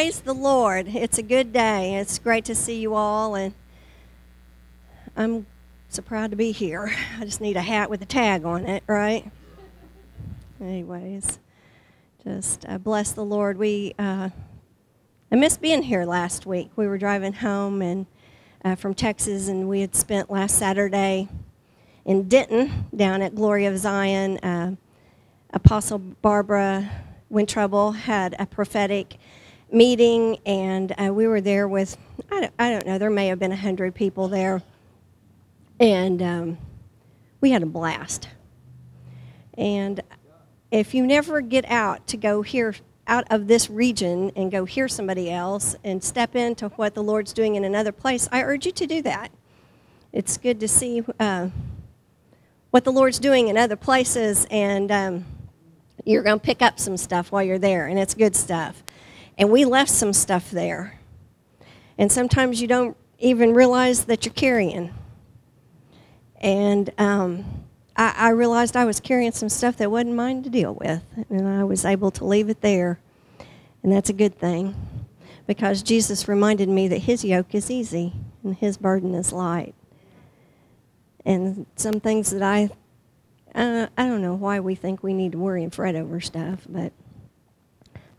Praise the Lord. It's a good day. It's great to see you all, and I'm so proud to be here. I just need a hat with a tag on it, right? Anyways, just uh, bless the Lord. We uh, I missed being here last week. We were driving home and uh, from Texas, and we had spent last Saturday in Denton down at Glory of Zion. Uh, Apostle Barbara Wentroble had a prophetic meeting, and uh, we were there with, I don't, I don't know, there may have been 100 people there. And um, we had a blast. And if you never get out to go hear out of this region and go hear somebody else and step into what the Lord's doing in another place, I urge you to do that. It's good to see uh, what the Lord's doing in other places, and um, you're going to pick up some stuff while you're there, and it's good stuff. And we left some stuff there. And sometimes you don't even realize that you're carrying. And um, I, I realized I was carrying some stuff that wasn't mine to deal with. And I was able to leave it there. And that's a good thing because Jesus reminded me that his yoke is easy and his burden is light. And some things that I, uh, I don't know why we think we need to worry and fret over stuff, but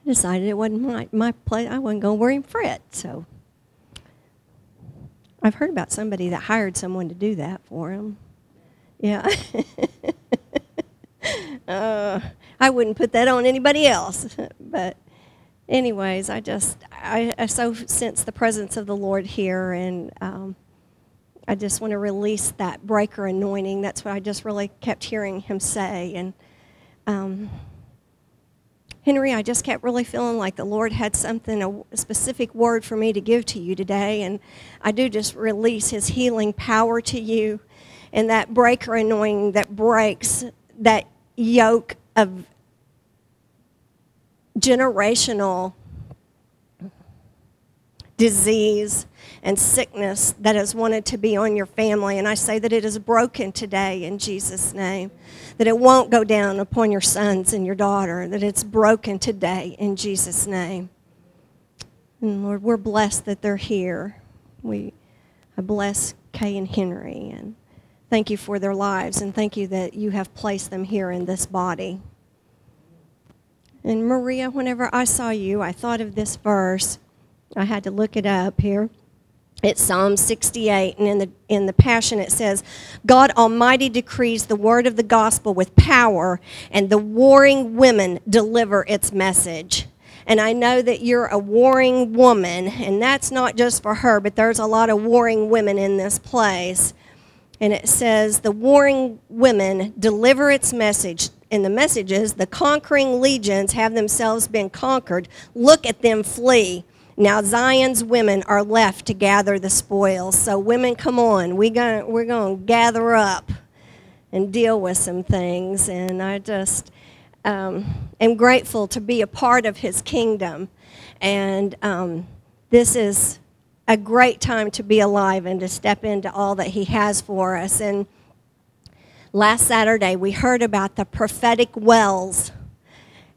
I decided it wasn't my, my place. I wasn't going to worry and fret. So I've heard about somebody that hired someone to do that for him. Yeah. uh, I wouldn't put that on anybody else. but, anyways, I just, I, I, so sense the presence of the Lord here, and um, I just want to release that breaker anointing. That's what I just really kept hearing him say. And, um, Henry, I just kept really feeling like the Lord had something, a specific word for me to give to you today. And I do just release his healing power to you and that breaker anointing that breaks that yoke of generational disease and sickness that has wanted to be on your family. And I say that it is broken today in Jesus' name. That it won't go down upon your sons and your daughter. That it's broken today in Jesus' name. And Lord, we're blessed that they're here. We I bless Kay and Henry and thank you for their lives and thank you that you have placed them here in this body. And Maria, whenever I saw you, I thought of this verse I had to look it up here. It's Psalm 68, and in the, in the Passion it says, God Almighty decrees the word of the gospel with power, and the warring women deliver its message. And I know that you're a warring woman, and that's not just for her, but there's a lot of warring women in this place. And it says, The warring women deliver its message. And the message is, The conquering legions have themselves been conquered. Look at them flee. Now Zion's women are left to gather the spoils. So women, come on, we gonna, we're going to gather up and deal with some things. And I just um, am grateful to be a part of His kingdom. And um, this is a great time to be alive and to step into all that He has for us. And last Saturday we heard about the prophetic wells,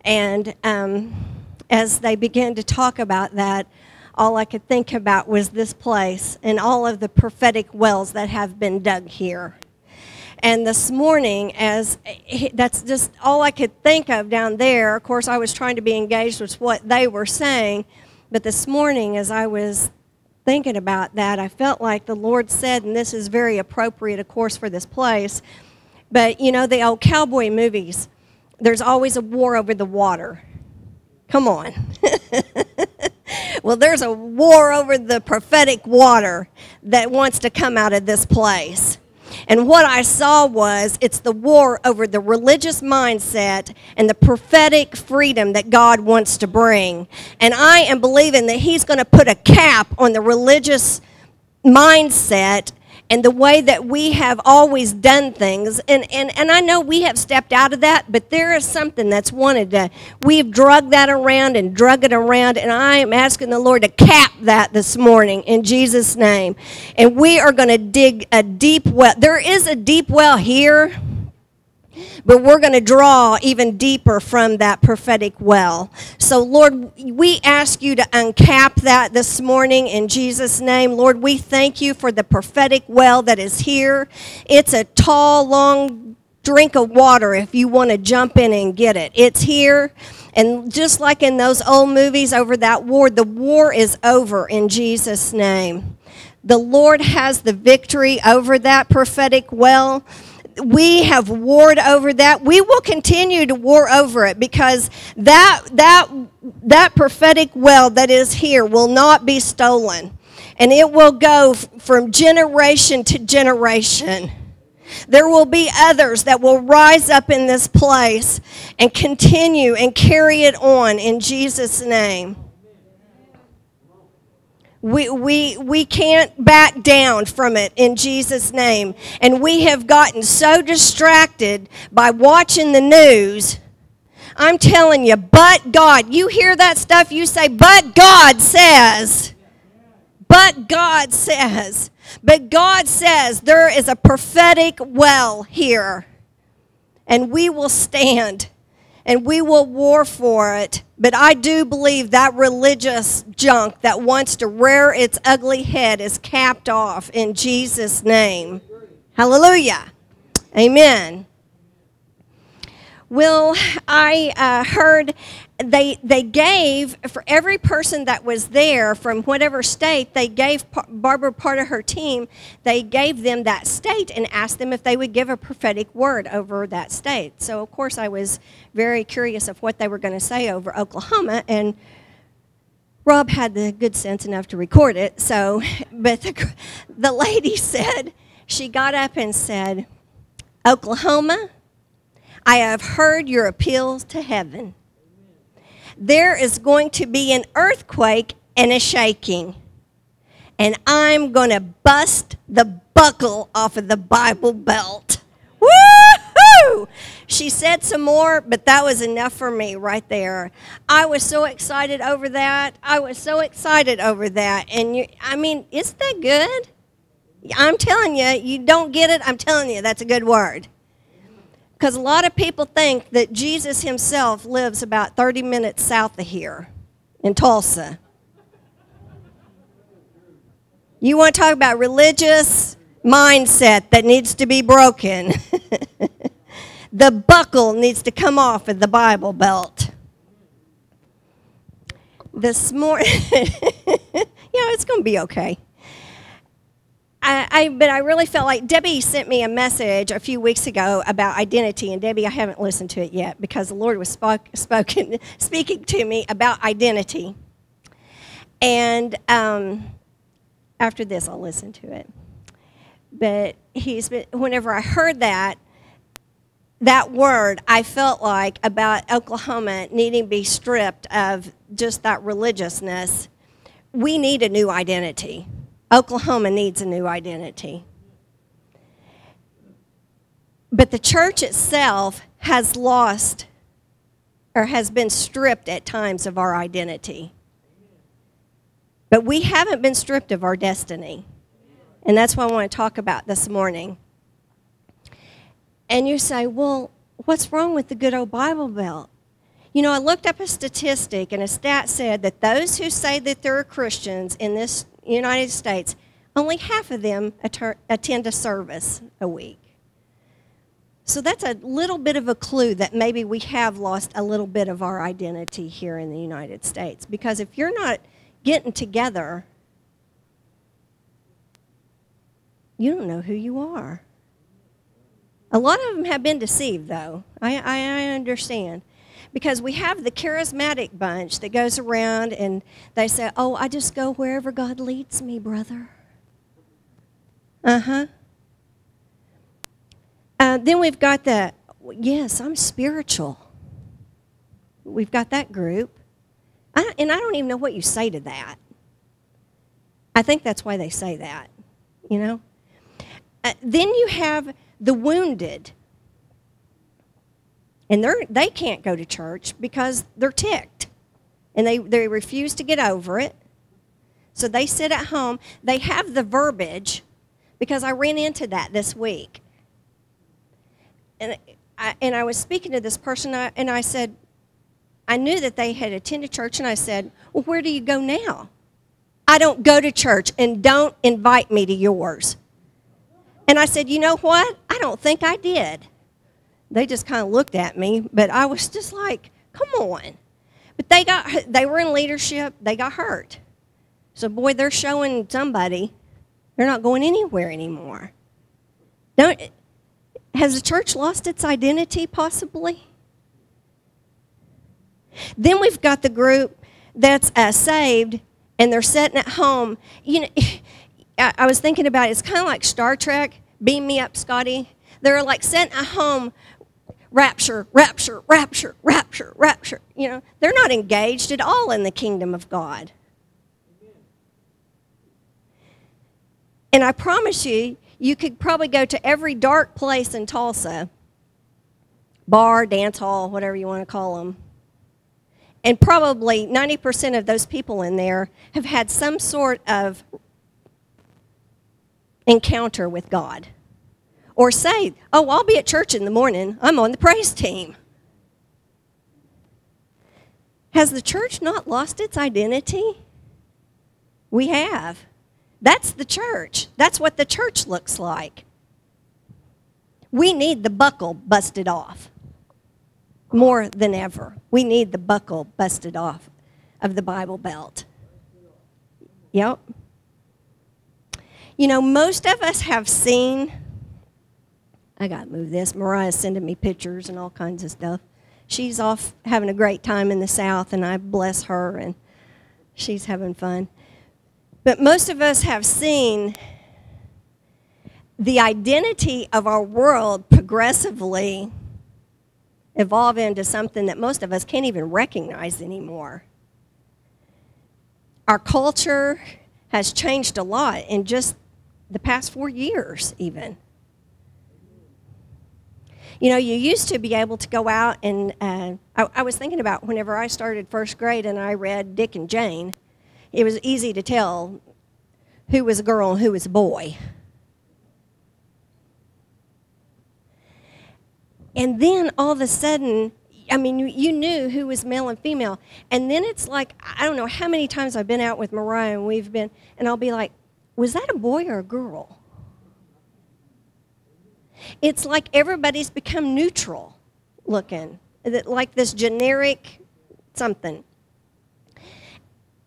and um, as they began to talk about that, all I could think about was this place and all of the prophetic wells that have been dug here. And this morning, as that's just all I could think of down there. Of course, I was trying to be engaged with what they were saying. But this morning, as I was thinking about that, I felt like the Lord said, and this is very appropriate, of course, for this place. But you know, the old cowboy movies, there's always a war over the water Come on. well, there's a war over the prophetic water that wants to come out of this place. And what I saw was it's the war over the religious mindset and the prophetic freedom that God wants to bring. And I am believing that He's going to put a cap on the religious mindset and the way that we have always done things. And, and, and I know we have stepped out of that, but there is something that's wanted to, we've drugged that around and drug it around, and I am asking the Lord to cap that this morning in Jesus' name. And we are going to dig a deep well. There is a deep well here. But we're going to draw even deeper from that prophetic well. So, Lord, we ask you to uncap that this morning in Jesus' name. Lord, we thank you for the prophetic well that is here. It's a tall, long drink of water if you want to jump in and get it. It's here. And just like in those old movies over that war, the war is over in Jesus' name. The Lord has the victory over that prophetic well we have warred over that. We will continue to war over it because that that that prophetic well that is here will not be stolen. And it will go from generation to generation. There will be others that will rise up in this place and continue and carry it on in Jesus' name. We, we, we can't back down from it in Jesus' name. And we have gotten so distracted by watching the news. I'm telling you, but God, you hear that stuff, you say, but God says. But God says. But God says there is a prophetic well here. And we will stand and we will war for it. But I do believe that religious junk that wants to rear its ugly head is capped off in Jesus' name. Hallelujah. Amen. Well, I uh, heard they they gave for every person that was there from whatever state they gave barbara part of her team they gave them that state and asked them if they would give a prophetic word over that state. So of course i was very curious of what they were going to say over oklahoma and rob had the good sense enough to record it so but the, the lady said she got up and said oklahoma i have heard your appeals to heaven there is going to be an earthquake and a shaking. And I'm going to bust the buckle off of the Bible belt. Woohoo! She said some more, but that was enough for me right there. I was so excited over that. I was so excited over that. And you, I mean, isn't that good? I'm telling you, you don't get it. I'm telling you, that's a good word. Because a lot of people think that Jesus himself lives about 30 minutes south of here in Tulsa. You want to talk about religious mindset that needs to be broken. the buckle needs to come off of the Bible belt. This morning, you know, it's going to be okay. I, I, but I really felt like Debbie sent me a message a few weeks ago about identity, and Debbie, I haven't listened to it yet because the Lord was spoke, spoken, speaking to me about identity. And um, after this, I'll listen to it. But he's been, whenever I heard that, that word, I felt like about Oklahoma needing to be stripped of just that religiousness. We need a new identity Oklahoma needs a new identity. But the church itself has lost or has been stripped at times of our identity. But we haven't been stripped of our destiny. And that's what I want to talk about this morning. And you say, well, what's wrong with the good old Bible Belt? You know, I looked up a statistic, and a stat said that those who say that they're Christians in this United States, only half of them attend a service a week. So that's a little bit of a clue that maybe we have lost a little bit of our identity here in the United States. Because if you're not getting together, you don't know who you are. A lot of them have been deceived, though. I, I, I understand because we have the charismatic bunch that goes around and they say, Oh, I just go wherever God leads me, brother. Uh huh. Uh, then we've got the, yes, I'm spiritual. We've got that group. I, and I don't even know what you say to that. I think that's why they say that, you know? Uh, then you have the wounded and they're, they can't go to church because they're ticked and they, they refuse to get over it. So they sit at home. They have the verbiage because I ran into that this week. And I, and I was speaking to this person, and I said, I knew that they had attended church, and I said, Well, where do you go now? I don't go to church, and don't invite me to yours. And I said, You know what? I don't think I did. They just kind of looked at me, but I was just like, Come on. But they got they were in leadership, they got hurt. So boy, they're showing somebody they're not going anywhere anymore. Don't has the church lost its identity possibly? Then we've got the group that's uh, saved and they're sitting at home. You know, I, I was thinking about it. It's kind of like Star Trek. Beam me up, Scotty. They're like sitting at home, rapture, rapture, rapture, rapture, rapture. You know, they're not engaged at all in the kingdom of God. And I promise you, you could probably go to every dark place in Tulsa bar, dance hall, whatever you want to call them and probably 90% of those people in there have had some sort of encounter with God. Or say, oh, I'll be at church in the morning, I'm on the praise team. Has the church not lost its identity? We have. That's the church. That's what the church looks like. We need the buckle busted off more than ever. We need the buckle busted off of the Bible belt. Yep. You know, most of us have seen, I got to move this. Mariah's sending me pictures and all kinds of stuff. She's off having a great time in the South, and I bless her, and she's having fun. But most of us have seen the identity of our world progressively evolve into something that most of us can't even recognize anymore. Our culture has changed a lot in just the past four years, even. You know, you used to be able to go out and uh, I, I was thinking about whenever I started first grade and I read Dick and Jane, it was easy to tell who was a girl and who was a boy. And then all of a sudden, I mean, you, you, knew who was male and female. And then it's like, I don't know how many times I've been out with Mariah and we've been, and I'll be like, was that a boy or a girl? It's like everybody's become neutral looking, like this generic something.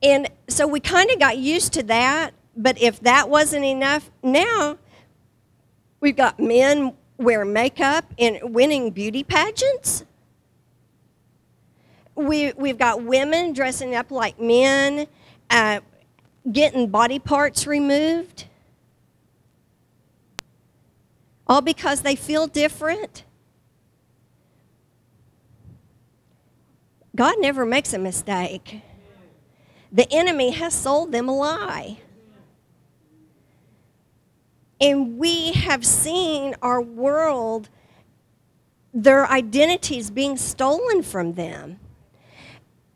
And so we kind of got used to that, but if that wasn't enough, now we've got men wear makeup in winning beauty pageants. We, we've got women dressing up like men, uh, getting body parts removed, all because they feel different. God never makes a mistake. The enemy has sold them a lie. And we have seen our world, their identities being stolen from them.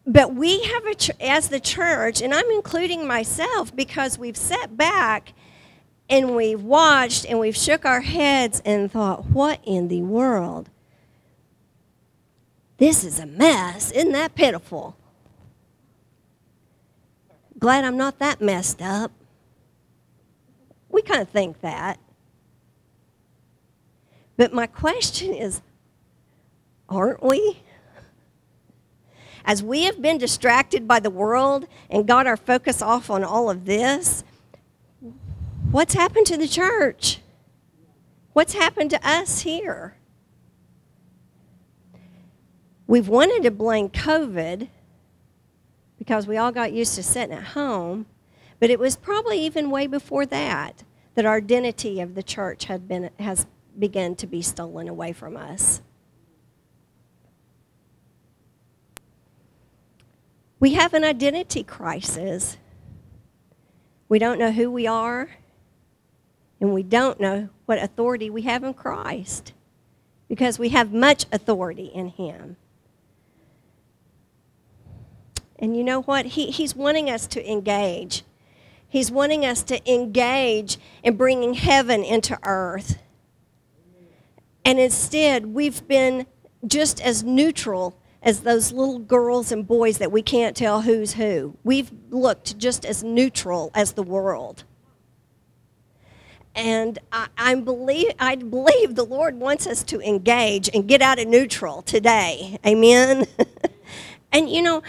But we have, a as the church, and I'm including myself because we've set back and we've watched and we've shook our heads and thought, what in the world? This is a mess. Isn't that pitiful? Glad I'm not that messed up. We kind of think that. But my question is aren't we? As we have been distracted by the world and got our focus off on all of this, what's happened to the church? What's happened to us here? We've wanted to blame COVID because we all got used to sitting at home. But it was probably even way before that that our identity of the church had been, has begun to be stolen away from us. We have an identity crisis. We don't know who we are, and we don't know what authority we have in Christ because we have much authority in Him. And you know what? He, he's wanting us to engage. He's wanting us to engage in bringing heaven into earth. And instead, we've been just as neutral as those little girls and boys that we can't tell who's who. We've looked just as neutral as the world. And I, I, believe, I believe the Lord wants us to engage and get out of neutral today. Amen. and you know,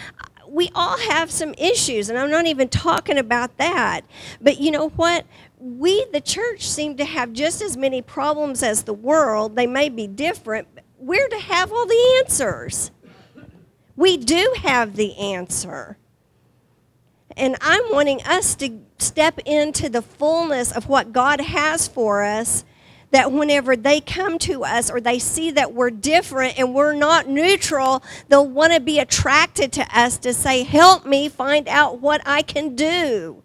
we all have some issues, and I'm not even talking about that. But you know what? We, the church, seem to have just as many problems as the world. They may be different. But we're to have all the answers. We do have the answer. And I'm wanting us to step into the fullness of what God has for us. That whenever they come to us or they see that we're different and we're not neutral, they'll want to be attracted to us to say, Help me find out what I can do,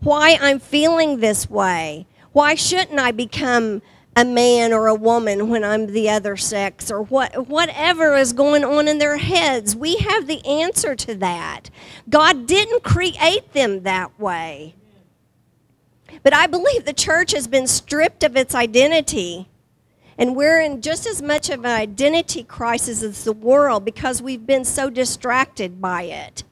why I'm feeling this way. Why shouldn't I become a man or a woman when I'm the other sex or what whatever is going on in their heads. We have the answer to that. God didn't create them that way. But I believe the church has been stripped of its identity. And we're in just as much of an identity crisis as the world because we've been so distracted by it.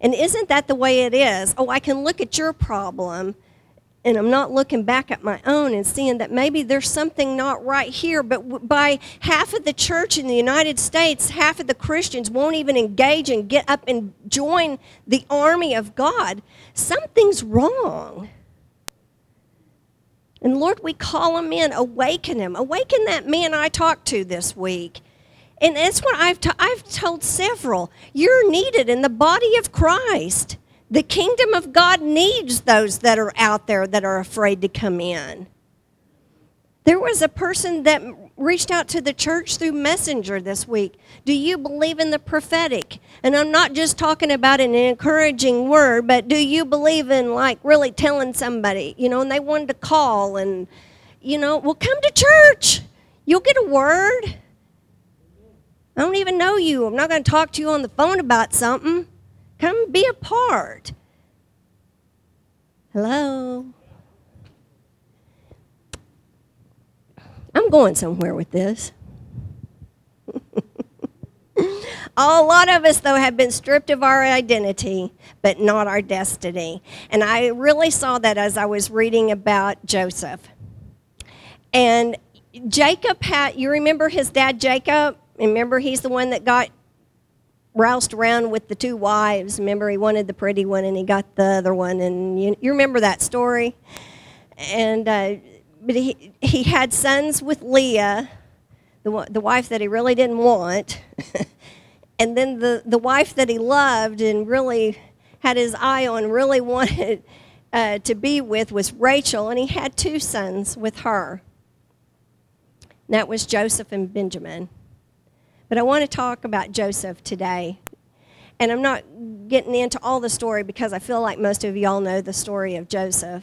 And isn't that the way it is? Oh, I can look at your problem and I'm not looking back at my own and seeing that maybe there's something not right here. But by half of the church in the United States, half of the Christians won't even engage and get up and join the army of God. Something's wrong. And Lord, we call him in, awaken him, awaken that man I talked to this week. And that's what I've, I've told several. You're needed in the body of Christ. The kingdom of God needs those that are out there that are afraid to come in. There was a person that reached out to the church through Messenger this week. Do you believe in the prophetic? And I'm not just talking about an encouraging word, but do you believe in like really telling somebody, you know, and they wanted to call and, you know, well, come to church. You'll get a word. I don't even know you. I'm not going to talk to you on the phone about something. Come be a part. Hello? I'm going somewhere with this. A lot of us, though, have been stripped of our identity, but not our destiny. And I really saw that as I was reading about Joseph. And Jacob had, you remember his dad, Jacob? Remember, he's the one that got roused around with the two wives. Remember, he wanted the pretty one and he got the other one, and you, you remember that story. And uh, but he he had sons with Leah, the the wife that he really didn't want, and then the the wife that he loved and really had his eye on, really wanted uh, to be with was Rachel, and he had two sons with her. And that was Joseph and Benjamin. But I want to talk about Joseph today. And I'm not getting into all the story because I feel like most of y'all know the story of Joseph.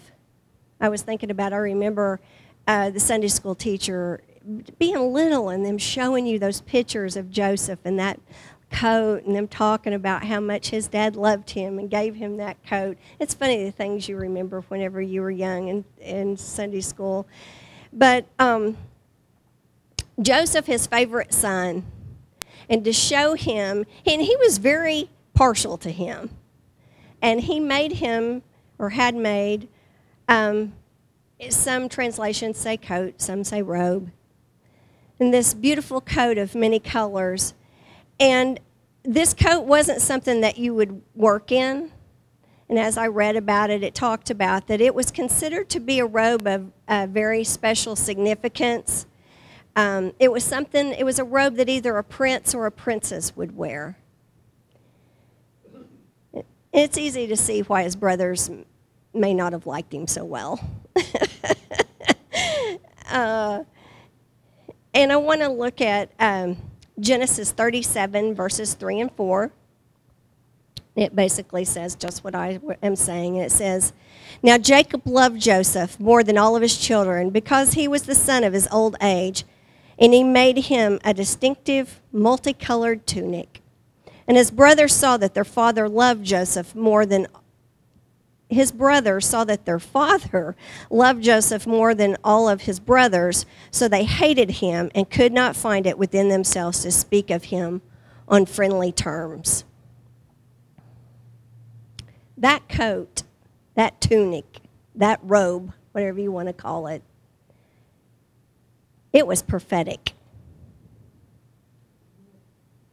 I was thinking about, I remember uh, the Sunday school teacher being little and them showing you those pictures of Joseph and that coat and them talking about how much his dad loved him and gave him that coat. It's funny the things you remember whenever you were young in, in Sunday school. But um, Joseph, his favorite son, and to show him, and he was very partial to him. And he made him, or had made, um, some translations say coat, some say robe, and this beautiful coat of many colors. And this coat wasn't something that you would work in. And as I read about it, it talked about that it was considered to be a robe of uh, very special significance. Um, it was something, it was a robe that either a prince or a princess would wear. It's easy to see why his brothers may not have liked him so well. uh, and I want to look at um, Genesis 37, verses 3 and 4. It basically says just what I am saying. It says, Now Jacob loved Joseph more than all of his children because he was the son of his old age and he made him a distinctive, multicolored tunic. And his brothers saw that their father loved Joseph more than his brothers saw that their father loved Joseph more than all of his brothers, so they hated him and could not find it within themselves to speak of him on friendly terms. That coat, that tunic, that robe, whatever you want to call it, it was prophetic.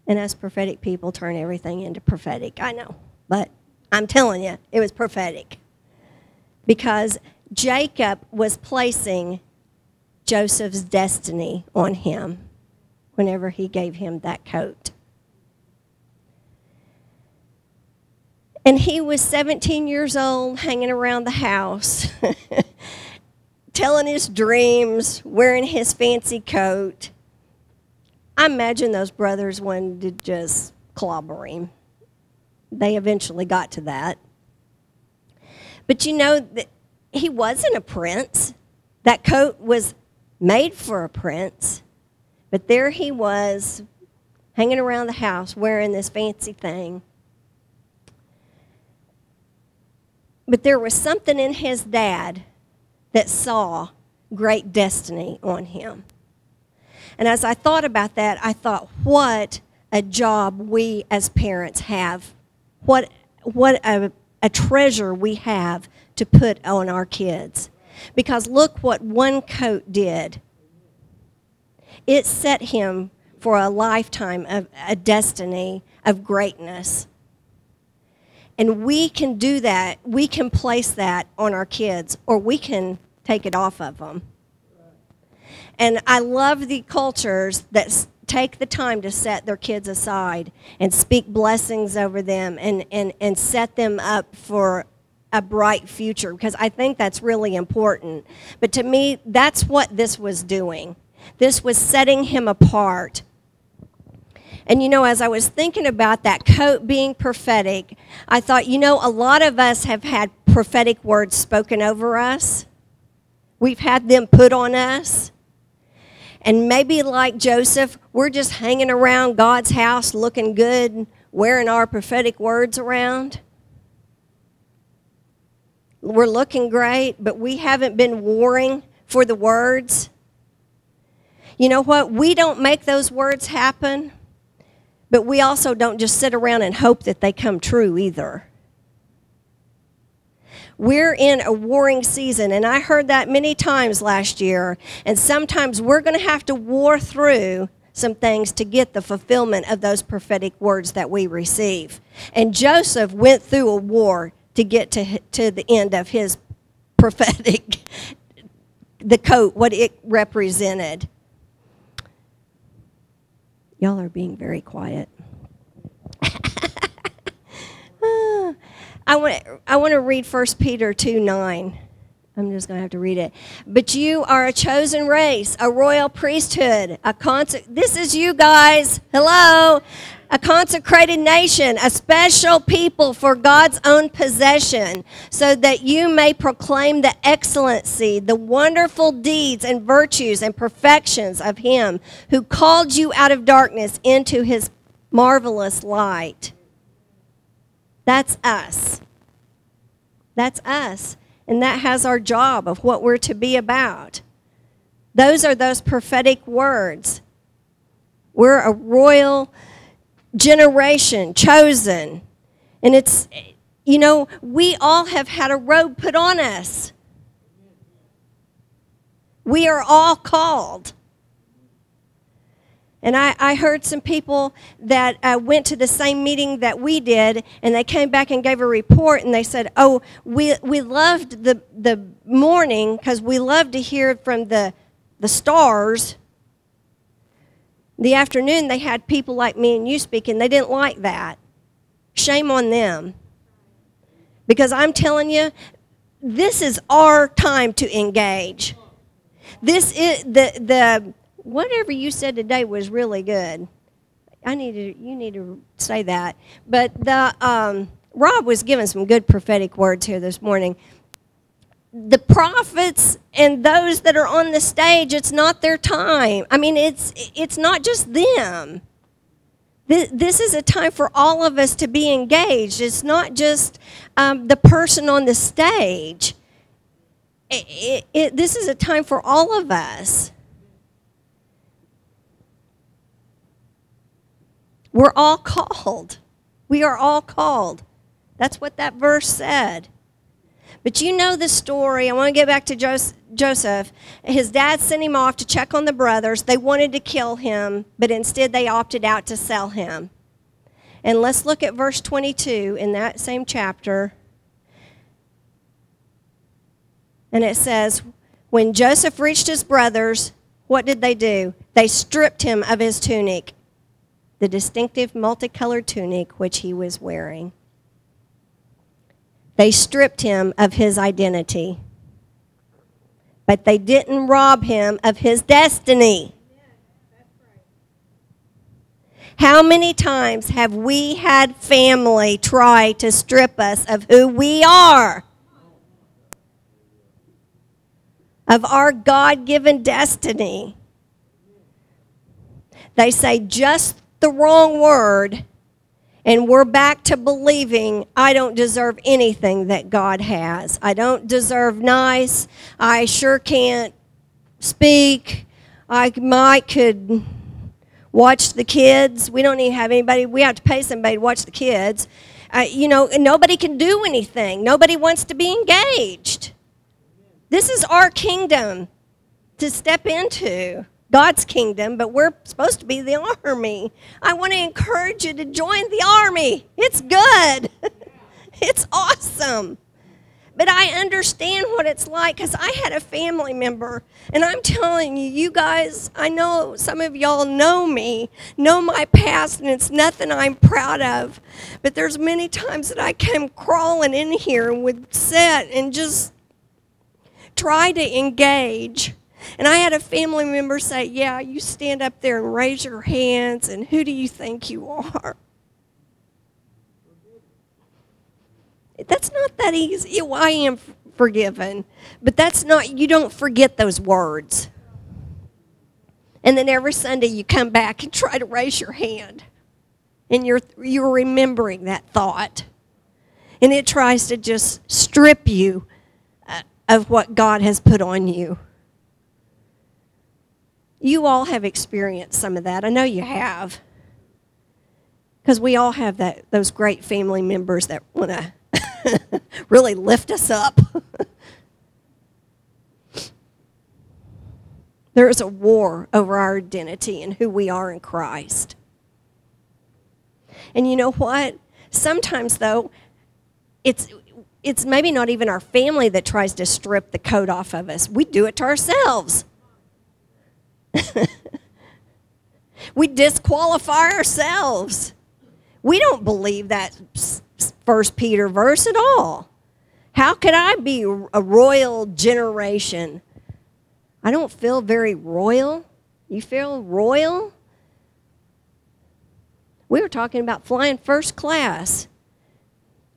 And us prophetic people turn everything into prophetic. I know, but I'm telling you, it was prophetic. Because Jacob was placing Joseph's destiny on him whenever he gave him that coat. And he was 17 years old, hanging around the house, telling his dreams, wearing his fancy coat. I imagine those brothers wanted to just clobber him. They eventually got to that. But you know, that he wasn't a prince. That coat was made for a prince. But there he was, hanging around the house wearing this fancy thing. But there was something in his dad that saw great destiny on him. And as I thought about that, I thought, what a job we as parents have. What, what a, a treasure we have to put on our kids. Because look what one coat did. It set him for a lifetime of a destiny of greatness. And we can do that. We can place that on our kids, or we can take it off of them. And I love the cultures that take the time to set their kids aside and speak blessings over them and, and, and set them up for a bright future because I think that's really important. But to me, that's what this was doing. This was setting him apart and you know, as I was thinking about that coat being prophetic, I thought, you know, a lot of us have had prophetic words spoken over us, we've had them put on us. And maybe like Joseph, we're just hanging around God's house looking good, wearing our prophetic words around. We're looking great, but we haven't been warring for the words. You know what? We don't make those words happen. But we also don't just sit around and hope that they come true either. We're in a warring season, and I heard that many times last year. And sometimes we're going to have to war through some things to get the fulfillment of those prophetic words that we receive. And Joseph went through a war to get to, to the end of his prophetic, the coat, what it represented. Y'all are being very quiet. Ah, I want I want to read 1 Peter 2 9. I'm just going to have to read it. But you are a chosen race, a royal priesthood, a conse- This is you guys. Hello. A consecrated nation, a special people for God's own possession, so that you may proclaim the excellency, the wonderful deeds and virtues and perfections of Him who called you out of darkness into His marvelous light. That's us. That's us. And that has our job of what we're to be about. Those are those prophetic words. We're a royal generation, chosen. And it's, you know, we all have had a robe put on us. We are all called. And I, I heard some people that uh, went to the same meeting that we did, and they came back and gave a report, and they said, Oh, we, we loved the, the morning because we loved to hear from the, the stars. The afternoon, they had people like me and you speaking. They didn't like that. Shame on them. Because I'm telling you, this is our time to engage. This is the, the whatever you said today was really good. I need to, you need to say that. But the, um, Rob was giving some good prophetic words here this morning. The prophets and those that are on the stage, it's not their time. I mean, it's, it's not just them. This is a time for all of us to be engaged. It's not just um, the person on the stage. It, it, it, this is a time for all of us. We're all called. We are all called. That's what that verse said. But you know the story. I want to get back to Joseph. His dad sent him off to check on the brothers. They wanted to kill him, but instead they opted out to sell him. And let's look at verse 22 in that same chapter. And it says, When Joseph reached his brothers, what did they do? They stripped him of his tunic, the distinctive multicolored tunic which he was wearing. They stripped him of his identity, but they didn't rob him of his destiny. How many times have we had family try to strip us of who we are? Of our God given destiny. They say just the wrong word and we're back to believing I don't deserve anything that God has. I don't deserve nice. I sure can't speak. I might could watch the kids. We don't even have anybody. We have to pay somebody to watch the kids. Uh, you know, nobody can do anything. Nobody wants to be engaged. This is our kingdom to step into. God's kingdom, but we're supposed to be the army. I want to encourage you to join the army. It's good, it's awesome. But I understand what it's like because I had a family member, and I'm telling you, you guys, I know some of y'all know me, know my past, and it's nothing I'm proud of. But there's many times that I came crawling in here and would sit and just try to engage and I had a family member say, Yeah, you stand up there and raise your hands, and who do you think you are? That's not that easy. I am forgiven, but that's not, you don't forget those words. And then every Sunday you come back and try to raise your hand. And you're, you're remembering that thought. And it tries to just strip you uh, of what God has put on you. You all have experienced some of that. I know you have. Because we all have that those great family members that want to really lift us up. there is a war over our identity and who we are in Christ. And you know what? Sometimes though, it's it's maybe not even our family that tries to strip the coat off of us. We do it to ourselves. We disqualify ourselves. We don't believe that First Peter verse at all. How could I be a royal generation? I don't feel very royal. You feel royal? We were talking about flying first class.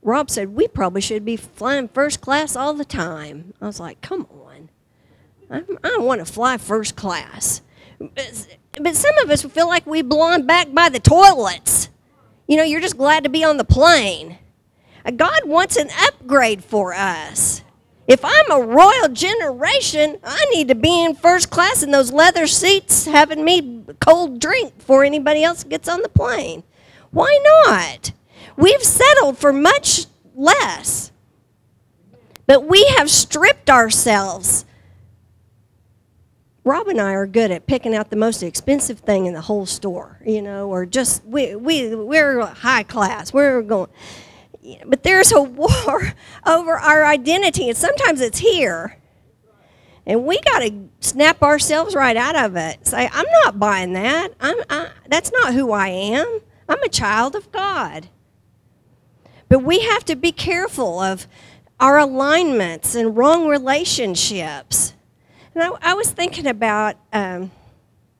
Rob said we probably should be flying first class all the time. I was like, come on. I, I want to fly first class. But some of us feel like we belong back by the toilets. You know, you're just glad to be on the plane. Uh, God wants an upgrade for us. If I'm a royal generation, I need to be in first class in those leather seats having me cold drink before anybody else gets on the plane. Why not? We've settled for much less. But we have stripped ourselves Rob and I are good at picking out the most expensive thing in the whole store, you know, or just we we we're high class. We're going, but there's a war over our identity, and sometimes it's here, and we got to snap ourselves right out of it. Say, I'm not buying that. I'm I, that's not who I am. I'm a child of God. But we have to be careful of our alignments and wrong relationships and I, I was thinking about um,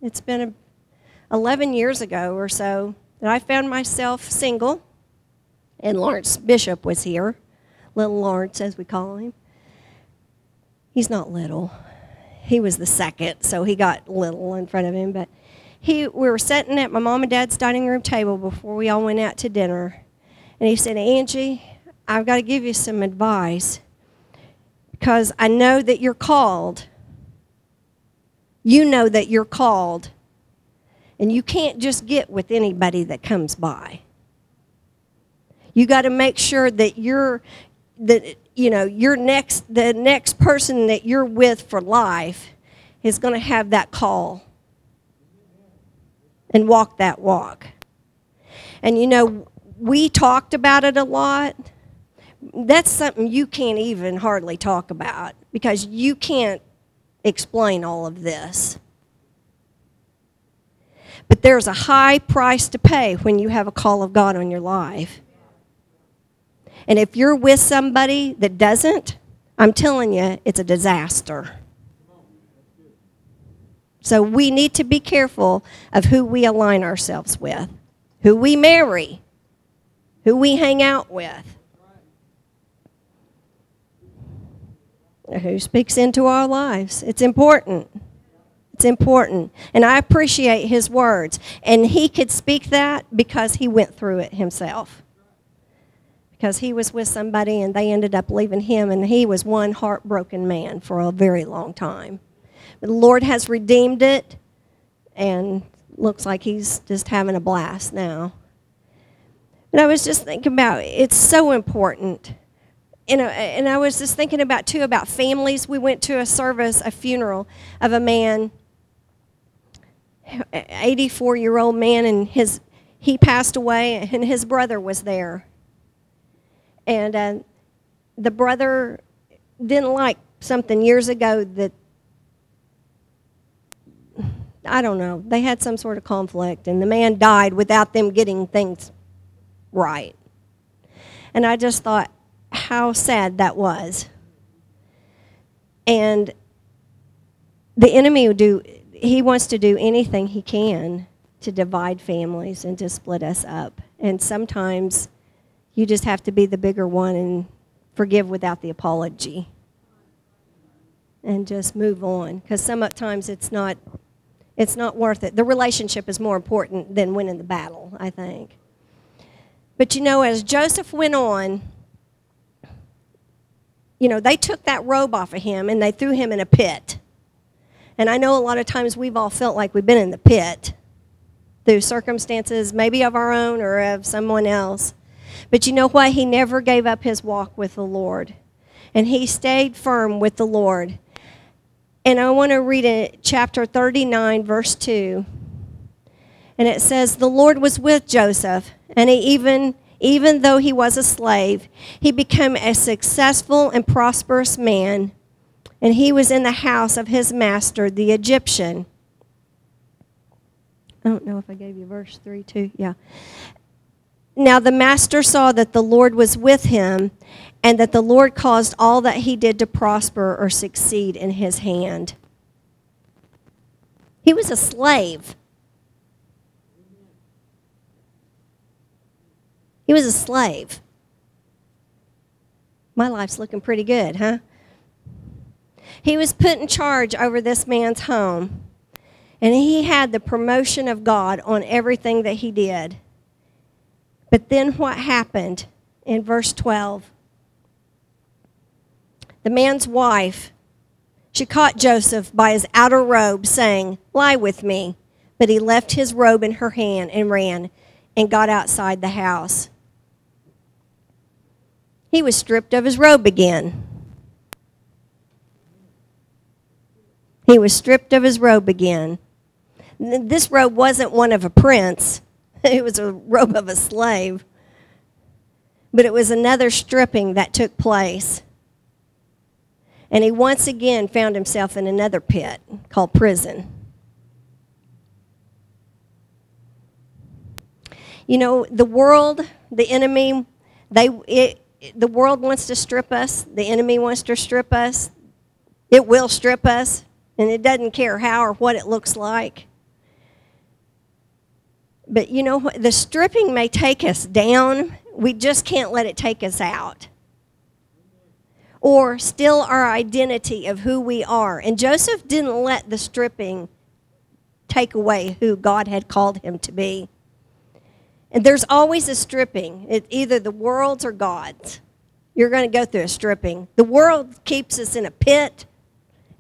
it's been a, 11 years ago or so that I found myself single, and Lawrence Bishop was here, little Lawrence, as we call him. He's not little, he was the second, so he got little in front of him, but he we were sitting at my mom and dad's dining room table before we all went out to dinner, and he said, "Angie, I've got to give you some advice because I know that you're called. You know that you're called, and you can't just get with anybody that comes by. You got to make sure that you're that you know your next the next person that you're with for life is going to have that call and walk that walk. And you know, we talked about it a lot. That's something you can't even hardly talk about because you can't explain all of this. But there's a high price to pay when you have a call of God on your life. And if you're with somebody that doesn't, I'm telling you, it's a disaster. So we need to be careful of who we align ourselves with, who we marry, who we hang out with, who speaks into our lives. It's important. It's important. And I appreciate his words. And he could speak that because he went through it himself. Because he was with somebody and they ended up leaving him, and he was one heartbroken man for a very long time. But the Lord has redeemed it, and looks like he's just having a blast now. And I was just thinking about it's so important. You know, and I was just thinking about too about families. We went to a service, a funeral of a man, 84 year old man, and his he passed away, and his brother was there. And uh, the brother didn't like something years ago that I don't know. They had some sort of conflict, and the man died without them getting things right. And I just thought how sad that was. And the enemy will do, he wants to do anything he can to divide families and to split us up. And sometimes you just have to be the bigger one and forgive without the apology and just move on because sometimes it's not it's not worth it. The relationship is more important than winning the battle, I think. But you know, as Joseph went on, you know, they took that robe off of him and they threw him in a pit. And I know a lot of times we've all felt like we've been in the pit through circumstances, maybe of our own or of someone else. But you know what? He never gave up his walk with the Lord. And he stayed firm with the Lord. And I want to read it, chapter 39, verse 2. And it says, The Lord was with Joseph, and he even, even though he was a slave, he became a successful and prosperous man, and he was in the house of his master, the Egyptian. I don't know if I gave you verse 3 too. Yeah. Now the master saw that the Lord was with him, and that the Lord caused all that he did to prosper or succeed in his hand. He was a slave. He was a slave. My life's looking pretty good, huh? He was put in charge over this man's home, and he had the promotion of God on everything that he did. But then what happened in verse 12? The man's wife, she caught Joseph by his outer robe, saying, Lie with me. But he left his robe in her hand and ran and got outside the house. He was stripped of his robe again. He was stripped of his robe again. This robe wasn't one of a prince. it was a robe of a slave. But it was another stripping that took place. And he once again found himself in another pit called prison. You know, the world, the enemy, they, it, the world wants to strip us. The enemy wants to strip us. It will strip us, and it doesn't care how or what it looks like. But you know what? The stripping may take us down. We just can't let it take us out. Or steal our identity of who we are. And Joseph didn't let the stripping take away who God had called him to be. And there's always a stripping. Either the world's or God's. You're going to go through a stripping. The world keeps us in a pit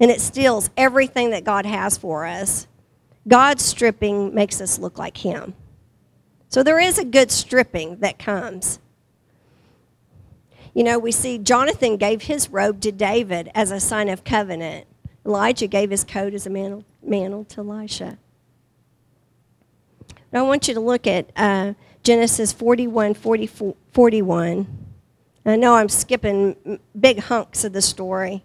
and it steals everything that God has for us. God's stripping makes us look like Him. So there is a good stripping that comes. You know, we see Jonathan gave his robe to David as a sign of covenant. Elijah gave his coat as a mantle, mantle to Elisha. I want you to look at uh, Genesis 41, 41. I know I'm skipping big hunks of the story.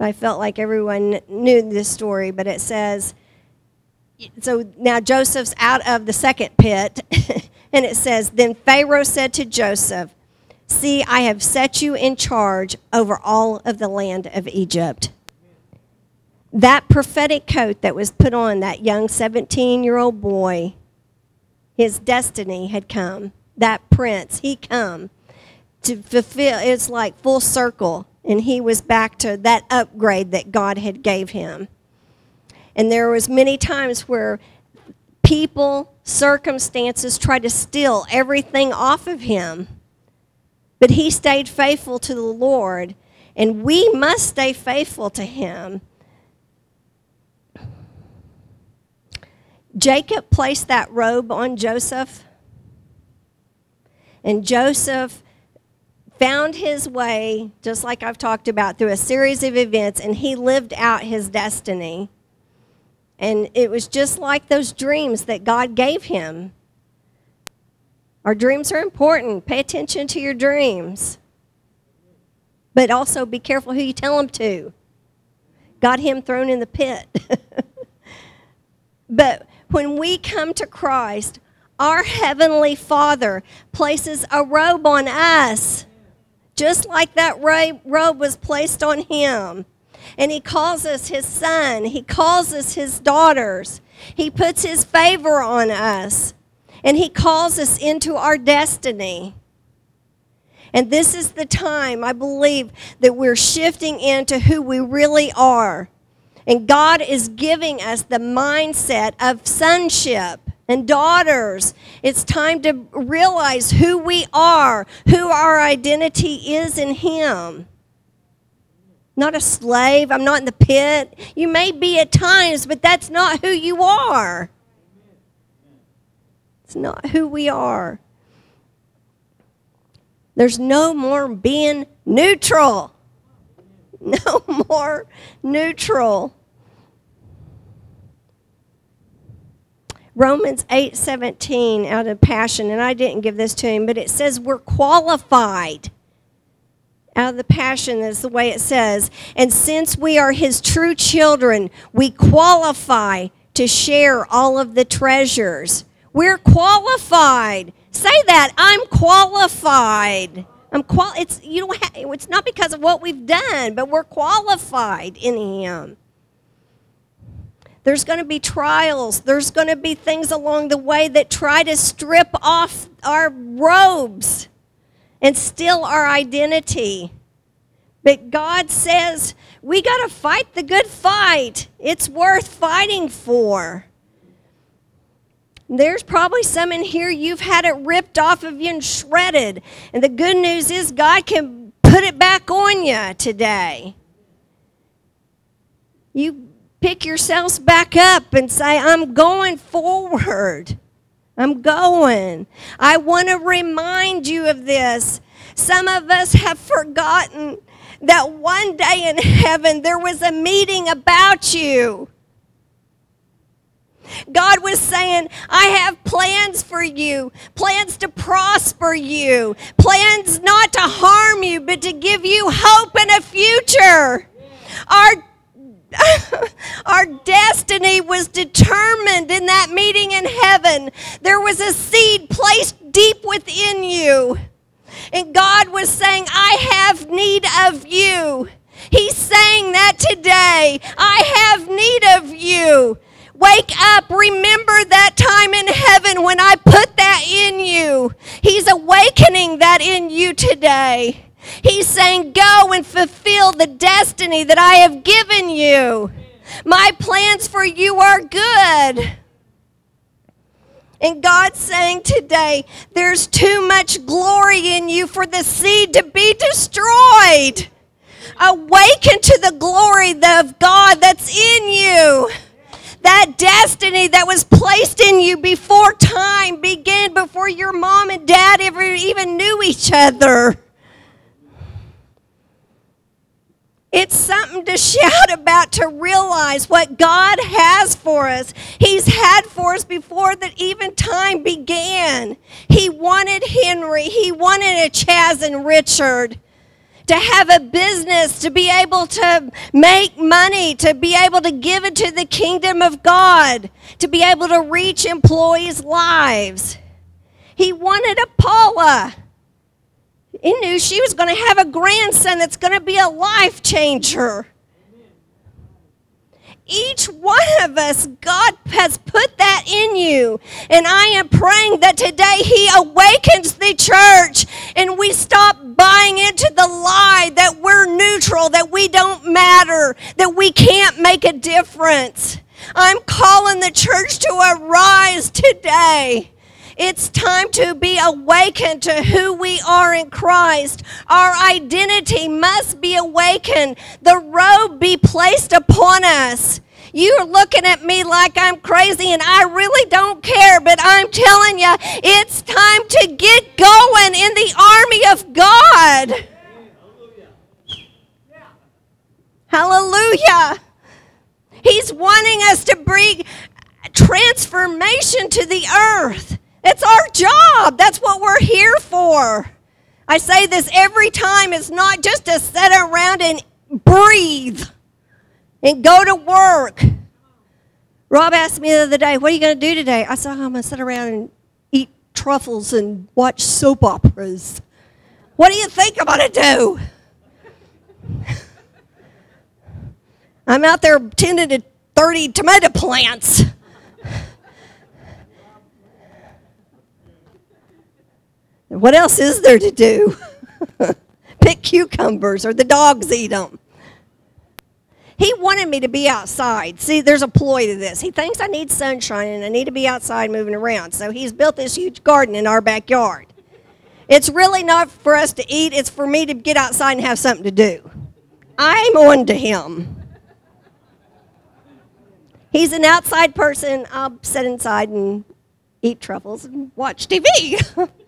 I felt like everyone knew this story, but it says, so now Joseph's out of the second pit, and it says, Then Pharaoh said to Joseph, See, I have set you in charge over all of the land of Egypt. That prophetic coat that was put on that young 17 year old boy, his destiny had come. That prince, he come to fulfill, it's like full circle. And he was back to that upgrade that God had gave him. And there was many times where people, circumstances tried to steal everything off of him. But he stayed faithful to the Lord, and we must stay faithful to him. Jacob placed that robe on Joseph, and Joseph found his way, just like I've talked about, through a series of events, and he lived out his destiny. And it was just like those dreams that God gave him. Our dreams are important. Pay attention to your dreams. But also be careful who you tell them to. Got him thrown in the pit. but when we come to Christ, our Heavenly Father places a robe on us, just like that robe was placed on Him. And he calls us his son. He calls us his daughters. He puts his favor on us. And he calls us into our destiny. And this is the time, I believe, that we're shifting into who we really are. And God is giving us the mindset of sonship and daughters. It's time to realize who we are, who our identity is in Him not a slave. I'm not in the pit. You may be at times, but that's not who you are. It's not who we are. There's no more being neutral. No more neutral. Romans 8:17 out of passion and I didn't give this to him but it says we're qualified. Out of the passion is the way it says and since we are his true children we qualify to share all of the treasures. We're qualified. Say that i'm qualified i'm qual it's you don't it's not because of what we've done but we're qualified in him there's going to be trials there's going to be things along the way that try to strip off our robes and steal our identity. But God says we got to fight the good fight. It's worth fighting for. There's probably some in here you've had it ripped off of you and shredded. And the good news is God can put it back on you today. You pick yourselves back up and say, I'm going forward. I'm going. I want to remind you of this. Some of us have forgotten that one day in heaven there was a meeting about you. God was saying, I have plans for you, plans to prosper you, plans not to harm you, but to give you hope and a future. Our Our destiny was determined in that meeting in heaven. There was a seed placed deep within you. And God was saying, I have need of you. He's saying that today. I have need of you. Wake up. Remember that time in heaven when I put that in you. He's awakening that in you today. He's saying, Go and fulfill the destiny that I have given you. My plans for you are good. And God's saying today, there's too much glory in you for the seed to be destroyed. Awaken to the glory of God that's in you. That destiny that was placed in you before time began, before your mom and dad ever even knew each other. It's something to shout about to realize what God has for us. He's had for us before that even time began. He wanted Henry, he wanted a Chaz and Richard to have a business, to be able to make money, to be able to give it to the kingdom of God, to be able to reach employees' lives. He wanted a Paula he knew she was going to have a grandson that's going to be a life changer. Each one of us, God has put that in you. And I am praying that today He awakens the church and we stop buying into the lie that we're neutral, that we don't matter, that we can't make a difference. I'm calling the church to arise today. It's time to be awakened to who we are in Christ. Our identity must be awakened. The robe be placed upon us. You're looking at me like I'm crazy and I really don't care, but I'm telling you, it's time to get going in the army of God. Hallelujah. He's wanting us to bring transformation to the earth. It's our job. That's what we're here for. I say this every time. It's not just to sit around and breathe and go to work. Rob asked me the other day, What are you going to do today? I said, I'm going to sit around and eat truffles and watch soap operas. What do you think I'm going to do? I'm out there tending to 30 tomato plants. What else is there to do? Pick cucumbers or the dogs eat them. He wanted me to be outside. See, there's a ploy to this. He thinks I need sunshine and I need to be outside moving around. So he's built this huge garden in our backyard. It's really not for us to eat, it's for me to get outside and have something to do. I'm on to him. He's an outside person. I'll sit inside and eat truffles and watch TV.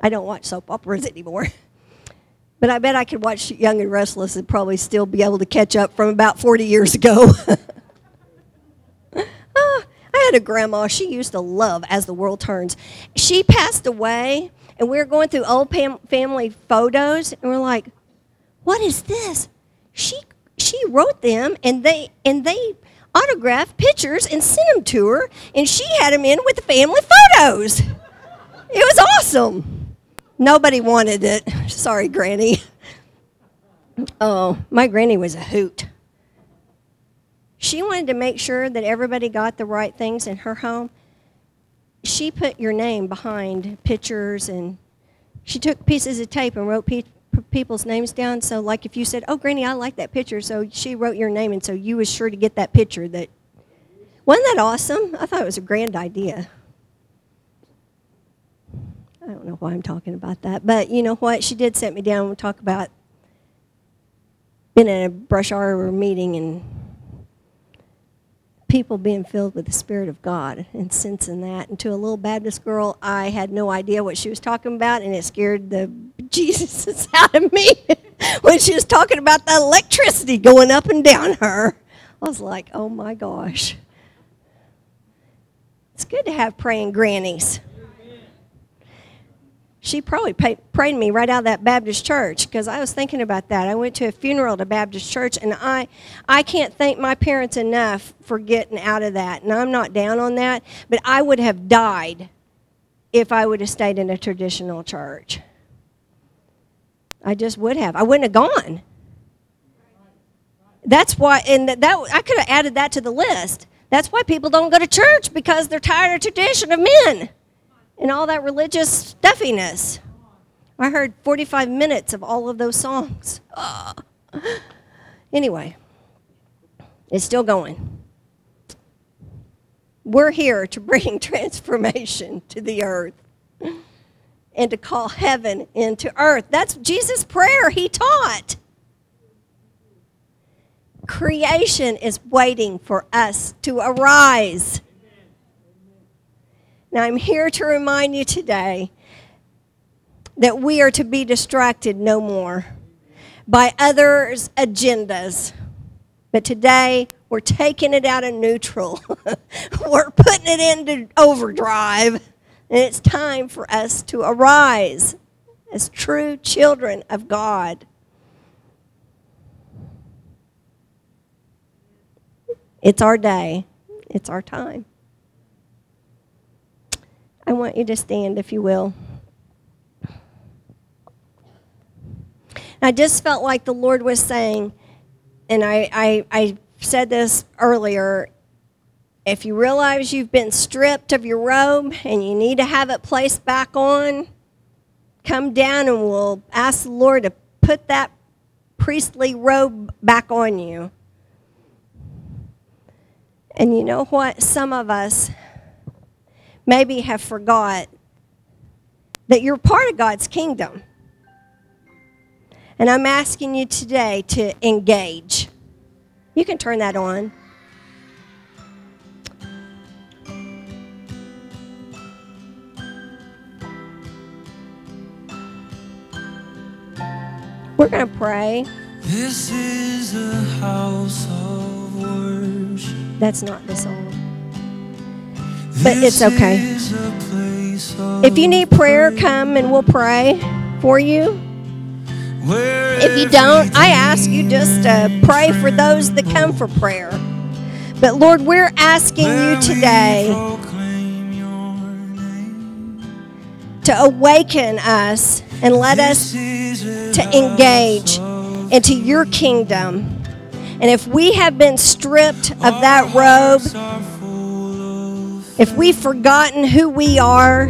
I don't watch soap operas anymore. But I bet I could watch Young and Restless and probably still be able to catch up from about 40 years ago. ah, I had a grandma, she used to love As the World Turns. She passed away, and we were going through old family photos, and we're like, what is this? She, she wrote them, and they, and they autographed pictures and sent them to her, and she had them in with the family photos. It was awesome. Nobody wanted it. Sorry, Granny. Oh, my granny was a hoot. She wanted to make sure that everybody got the right things in her home. She put your name behind pictures and she took pieces of tape and wrote pe- people's names down. So, like if you said, "Oh, Granny, I like that picture," so she wrote your name, and so you was sure to get that picture. That wasn't that awesome? I thought it was a grand idea. I don't know why I'm talking about that. But you know what? She did set me down and talk about being in a brush arbor meeting and people being filled with the Spirit of God and sensing that. And to a little Baptist girl, I had no idea what she was talking about, and it scared the Jesus out of me when she was talking about the electricity going up and down her. I was like, oh my gosh. It's good to have praying grannies she probably pay, prayed me right out of that Baptist church because I was thinking about that. I went to a funeral at a Baptist church, and I, I can't thank my parents enough for getting out of that. And I'm not down on that, but I would have died if I would have stayed in a traditional church. I just would have. I wouldn't have gone. That's why, and that, that I could have added that to the list. That's why people don't go to church because they're tired of tradition of men and all that religious stuffiness. I heard 45 minutes of all of those songs. Uh. Anyway, It's still going. We're here to bring transformation to the earth and to call heaven into earth. That's Jesus' prayer he taught. Creation is waiting for us to arise. Now, I'm here to remind you today that we are to be distracted no more by others' agendas. But today, we're taking it out of neutral. we're putting it into overdrive. And it's time for us to arise as true children of God. It's our day, it's our time. I want you to stand, if you will. I just felt like the Lord was saying, and I, I, I said this earlier if you realize you've been stripped of your robe and you need to have it placed back on, come down and we'll ask the Lord to put that priestly robe back on you. And you know what? Some of us maybe have forgot that you're part of God's kingdom. And I'm asking you today to engage. You can turn that on. We're going to pray. This is a house of worship. That's not the song. But it's okay. If you need prayer, come and we'll pray for you. If you don't, I ask you just to pray for those that come for prayer. But Lord, we're asking you today to awaken us and let us to engage into your kingdom. And if we have been stripped of that robe, if we've forgotten who we are,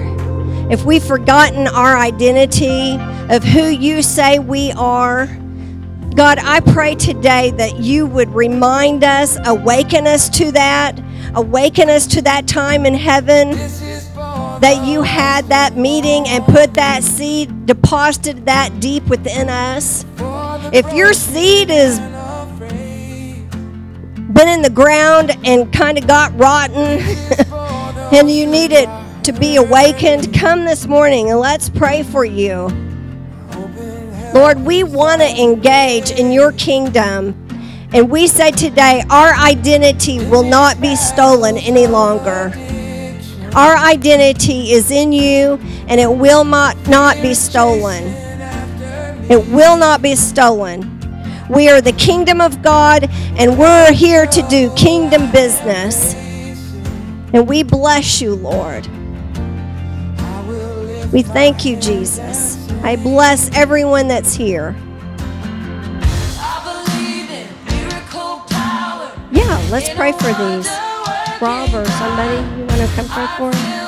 if we've forgotten our identity of who you say we are, God, I pray today that you would remind us, awaken us to that, awaken us to that time in heaven that you had that meeting and put that seed, deposited that deep within us. If your seed has been in the ground and kind of got rotten and you need it to be awakened, come this morning and let's pray for you. Lord, we want to engage in your kingdom. And we say today, our identity will not be stolen any longer. Our identity is in you, and it will not, not be stolen. It will not be stolen. We are the kingdom of God, and we're here to do kingdom business. And we bless you, Lord. We thank you, Jesus. I bless everyone that's here. Yeah, let's pray for these. Rob or somebody, you want to come pray for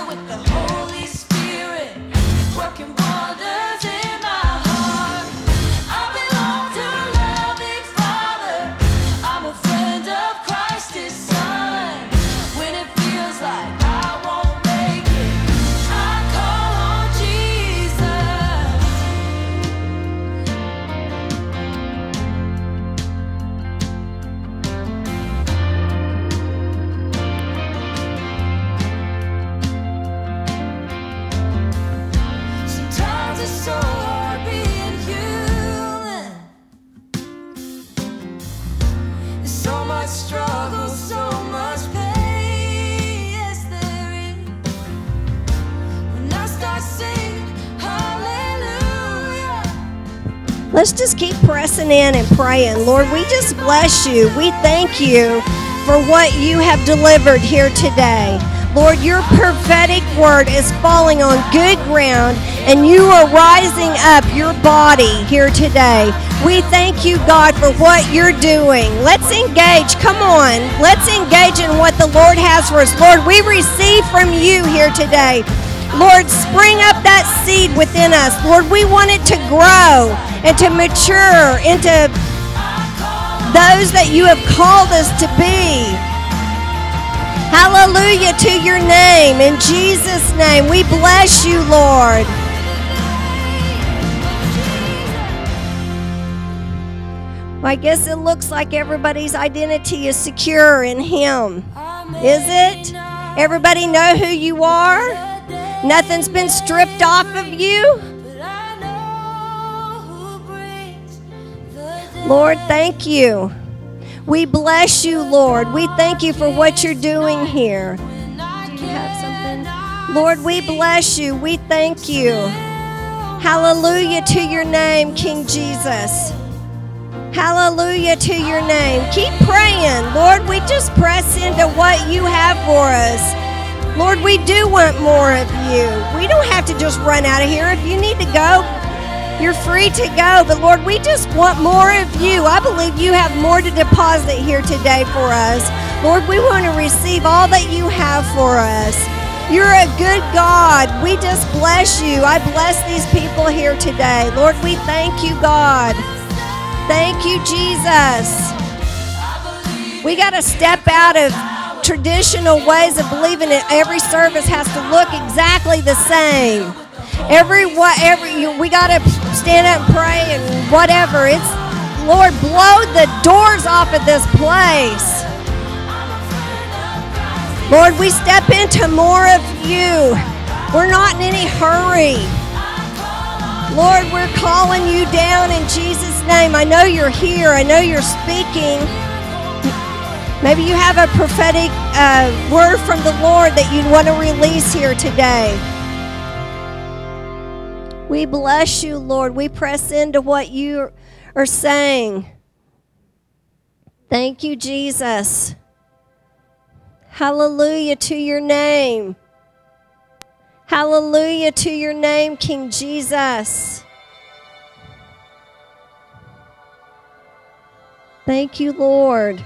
Let's just keep pressing in and praying. Lord, we just bless you. We thank you for what you have delivered here today. Lord, your prophetic word is falling on good ground and you are rising up your body here today. We thank you, God, for what you're doing. Let's engage. Come on. Let's engage in what the Lord has for us. Lord, we receive from you here today. Lord, spring up that seed within us. Lord, we want it to grow and to mature into those that you have called us to be. Hallelujah to your name. In Jesus' name, we bless you, Lord. Well, I guess it looks like everybody's identity is secure in Him. Is it? Everybody know who you are? Nothing's been stripped off of you? Lord, thank you. We bless you, Lord. We thank you for what you're doing here. Do you have something? Lord, we bless you. We thank you. Hallelujah to your name, King Jesus. Hallelujah to your name. Keep praying. Lord, we just press into what you have for us. Lord, we do want more of you. We don't have to just run out of here. If you need to go, you're free to go. But Lord, we just want more of you. I believe you have more to deposit here today for us. Lord, we want to receive all that you have for us. You're a good God. We just bless you. I bless these people here today. Lord, we thank you, God. Thank you, Jesus. We got to step out of traditional ways of believing that every service has to look exactly the same. Every what every we got to stand up and pray and whatever. It's Lord, blow the doors off of this place. Lord, we step into more of you. We're not in any hurry. Lord, we're calling you down in Jesus' name. I know you're here. I know you're speaking. Maybe you have a prophetic uh, word from the Lord that you'd want to release here today. We bless you, Lord. We press into what you are saying. Thank you, Jesus. Hallelujah to your name. Hallelujah to your name, King Jesus. Thank you, Lord.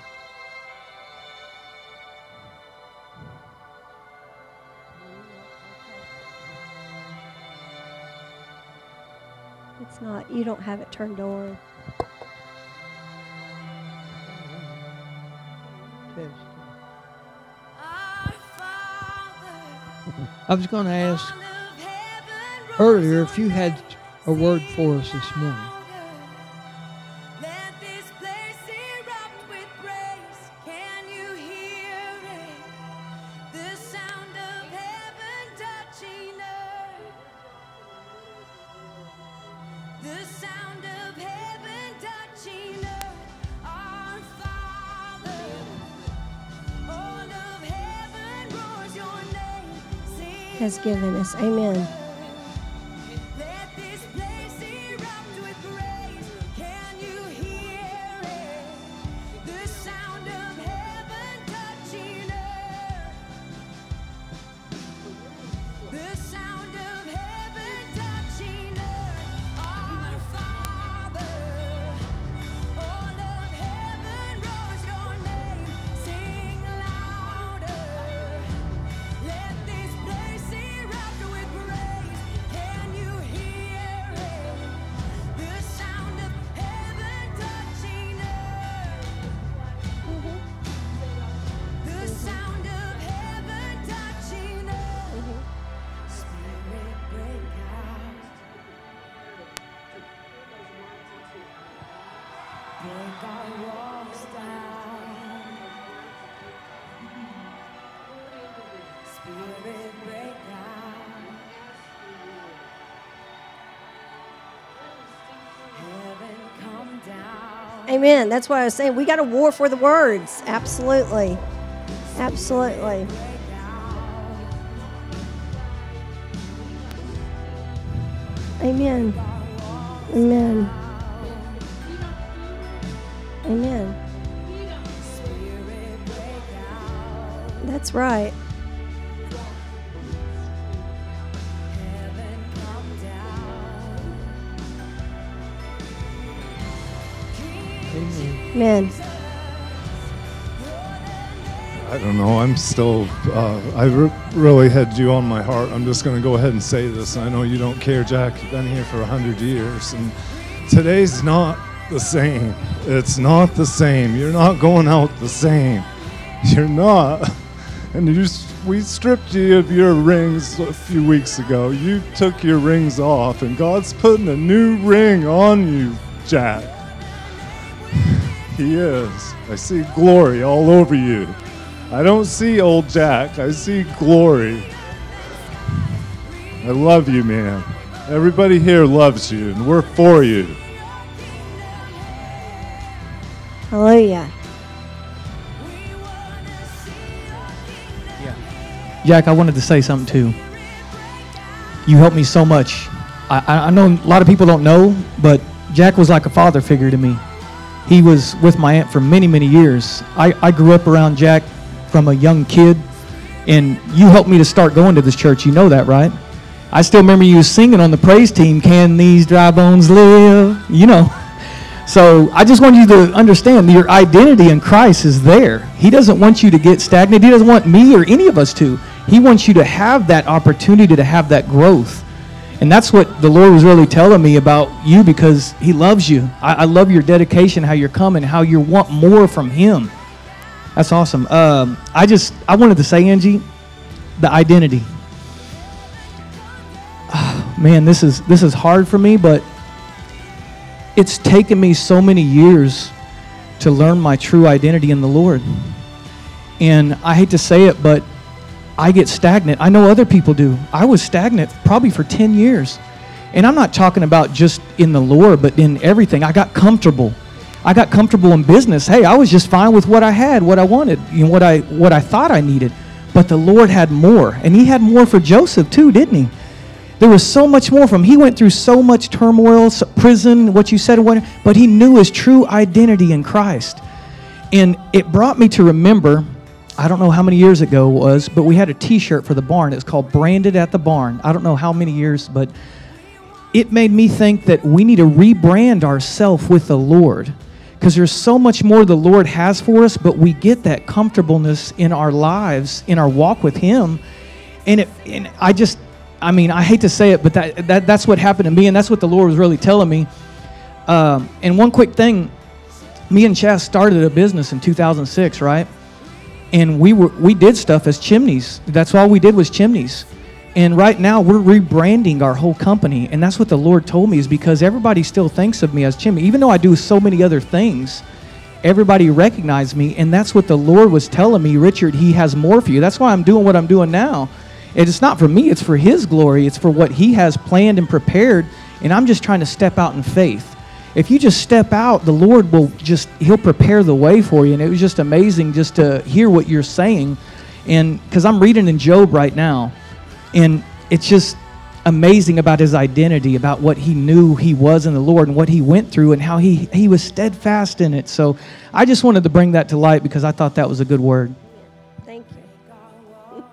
Not, you don't have it turned on. I was going to ask earlier if you had a word for us this morning. Has given us. Amen. Amen. That's what I was saying. We got a war for the words. Absolutely. Absolutely. Amen. Amen. Amen. That's right. Don't know. I'm still. Uh, I re- really had you on my heart. I'm just going to go ahead and say this. I know you don't care, Jack. You've been here for a hundred years, and today's not the same. It's not the same. You're not going out the same. You're not. And you, we stripped you of your rings a few weeks ago. You took your rings off, and God's putting a new ring on you, Jack. He is. I see glory all over you. I don't see old Jack. I see glory. I love you, man. Everybody here loves you, and we're for you. Hallelujah. Yeah. Jack, I wanted to say something too. You helped me so much. I, I I know a lot of people don't know, but Jack was like a father figure to me. He was with my aunt for many, many years. I, I grew up around Jack from a young kid, and you helped me to start going to this church. You know that, right? I still remember you singing on the praise team, Can These Dry Bones Live? You know. So I just want you to understand your identity in Christ is there. He doesn't want you to get stagnant. He doesn't want me or any of us to. He wants you to have that opportunity to have that growth. And that's what the Lord was really telling me about you because He loves you. I, I love your dedication, how you're coming, how you want more from Him. That's awesome. Um, I just I wanted to say, Angie, the identity. Oh, Man, this is this is hard for me, but it's taken me so many years to learn my true identity in the Lord. And I hate to say it, but I get stagnant. I know other people do. I was stagnant probably for 10 years. And I'm not talking about just in the Lord, but in everything. I got comfortable. I got comfortable in business. Hey, I was just fine with what I had, what I wanted, you know, what I what I thought I needed. But the Lord had more. And he had more for Joseph too, didn't he? There was so much more from him. He went through so much turmoil, prison, what you said, what, but he knew his true identity in Christ. And it brought me to remember, I don't know how many years ago it was, but we had a t shirt for the barn. It's called Branded at the Barn. I don't know how many years, but it made me think that we need to rebrand ourselves with the Lord because there's so much more the Lord has for us, but we get that comfortableness in our lives, in our walk with Him. And, it, and I just, I mean, I hate to say it, but that, that, that's what happened to me, and that's what the Lord was really telling me. Um, and one quick thing me and Chaz started a business in 2006, right? and we were we did stuff as chimneys. That's all we did was chimneys. And right now we're rebranding our whole company, and that's what the Lord told me is because everybody still thinks of me as chimney, even though I do so many other things. Everybody recognized me, and that's what the Lord was telling me, Richard. He has more for you. That's why I'm doing what I'm doing now. It's not for me; it's for His glory. It's for what He has planned and prepared, and I'm just trying to step out in faith if you just step out, the Lord will just He'll prepare the way for you. And it was just amazing just to hear what you're saying, and because I'm reading in Job right now, and it's just amazing about his identity, about what he knew he was in the Lord, and what he went through, and how he he was steadfast in it. So I just wanted to bring that to light because I thought that was a good word. Thank you.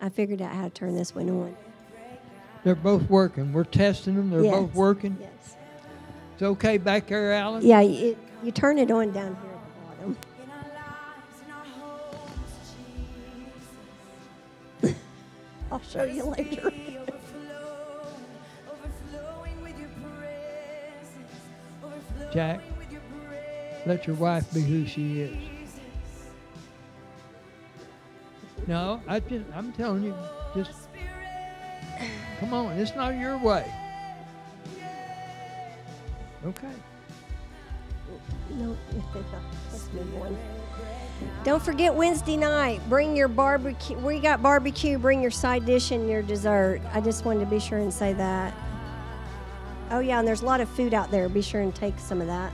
I figured out how to turn this one on. They're both working. We're testing them. They're both working. Yes. It's okay back there, Alan? Yeah, it, you turn it on down here I'll show you later. Be overflowing, overflowing with your presence, overflowing Jack, with your presence. let your wife be who she is. No, I just, I'm telling you, just come on. It's not your way. Okay. No, move on. Don't forget Wednesday night. Bring your barbecue. We got barbecue. Bring your side dish and your dessert. I just wanted to be sure and say that. Oh yeah, and there's a lot of food out there. Be sure and take some of that.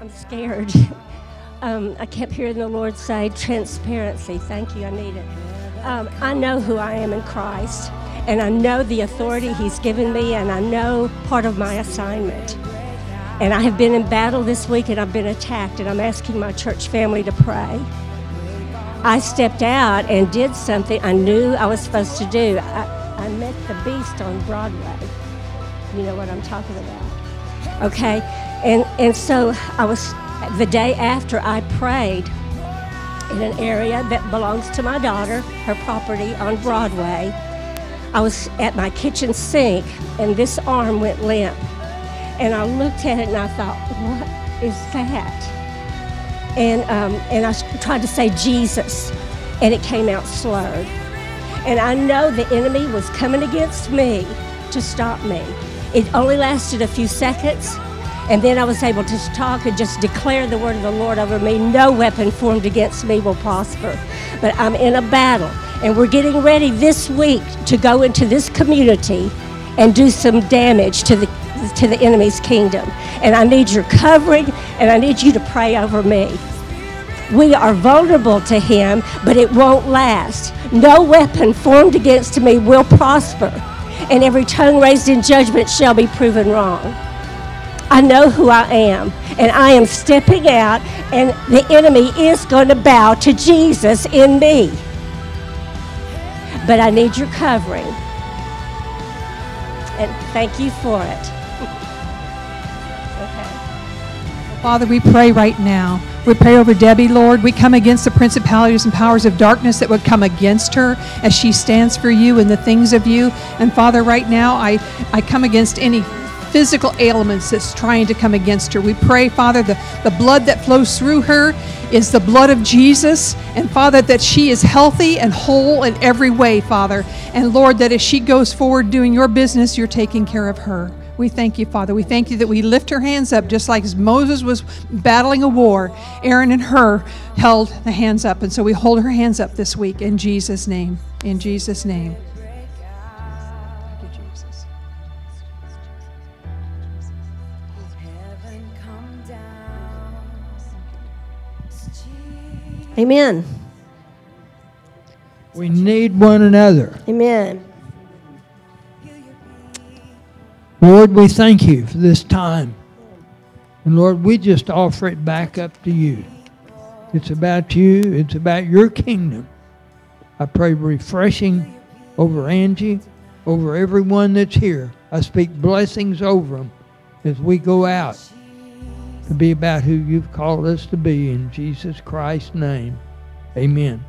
I'm scared. um, I kept hearing the Lord say transparency. Thank you. I need it. Um, I know who I am in Christ, and I know the authority He's given me, and I know part of my assignment. And I have been in battle this week and I've been attacked, and I'm asking my church family to pray. I stepped out and did something I knew I was supposed to do. I, I met the beast on Broadway. You know what I'm talking about. Okay? And, and so I was, the day after I prayed in an area that belongs to my daughter, her property on Broadway. I was at my kitchen sink and this arm went limp. And I looked at it and I thought, what is that? And, um, and I tried to say Jesus, and it came out slurred. And I know the enemy was coming against me to stop me. It only lasted a few seconds, and then I was able to talk and just declare the word of the Lord over me. No weapon formed against me will prosper. But I'm in a battle, and we're getting ready this week to go into this community and do some damage to the to the enemy's kingdom. And I need your covering, and I need you to pray over me. We are vulnerable to him, but it won't last. No weapon formed against me will prosper, and every tongue raised in judgment shall be proven wrong. I know who I am, and I am stepping out, and the enemy is going to bow to Jesus in me. But I need your covering, and thank you for it. Father, we pray right now. We pray over Debbie, Lord. We come against the principalities and powers of darkness that would come against her as she stands for you and the things of you. And Father, right now, I, I come against any physical ailments that's trying to come against her. We pray, Father, the, the blood that flows through her is the blood of Jesus. And Father, that she is healthy and whole in every way, Father. And Lord, that as she goes forward doing your business, you're taking care of her. We thank you, Father. We thank you that we lift her hands up just like Moses was battling a war. Aaron and Hur held the hands up. And so we hold her hands up this week in Jesus' name. In Jesus' name. Thank you, Jesus. Heaven come down. Jesus. Amen. We need one another. Amen. Lord, we thank you for this time. And Lord, we just offer it back up to you. It's about you, it's about your kingdom. I pray refreshing over Angie, over everyone that's here. I speak blessings over them as we go out to be about who you've called us to be in Jesus Christ's name. Amen.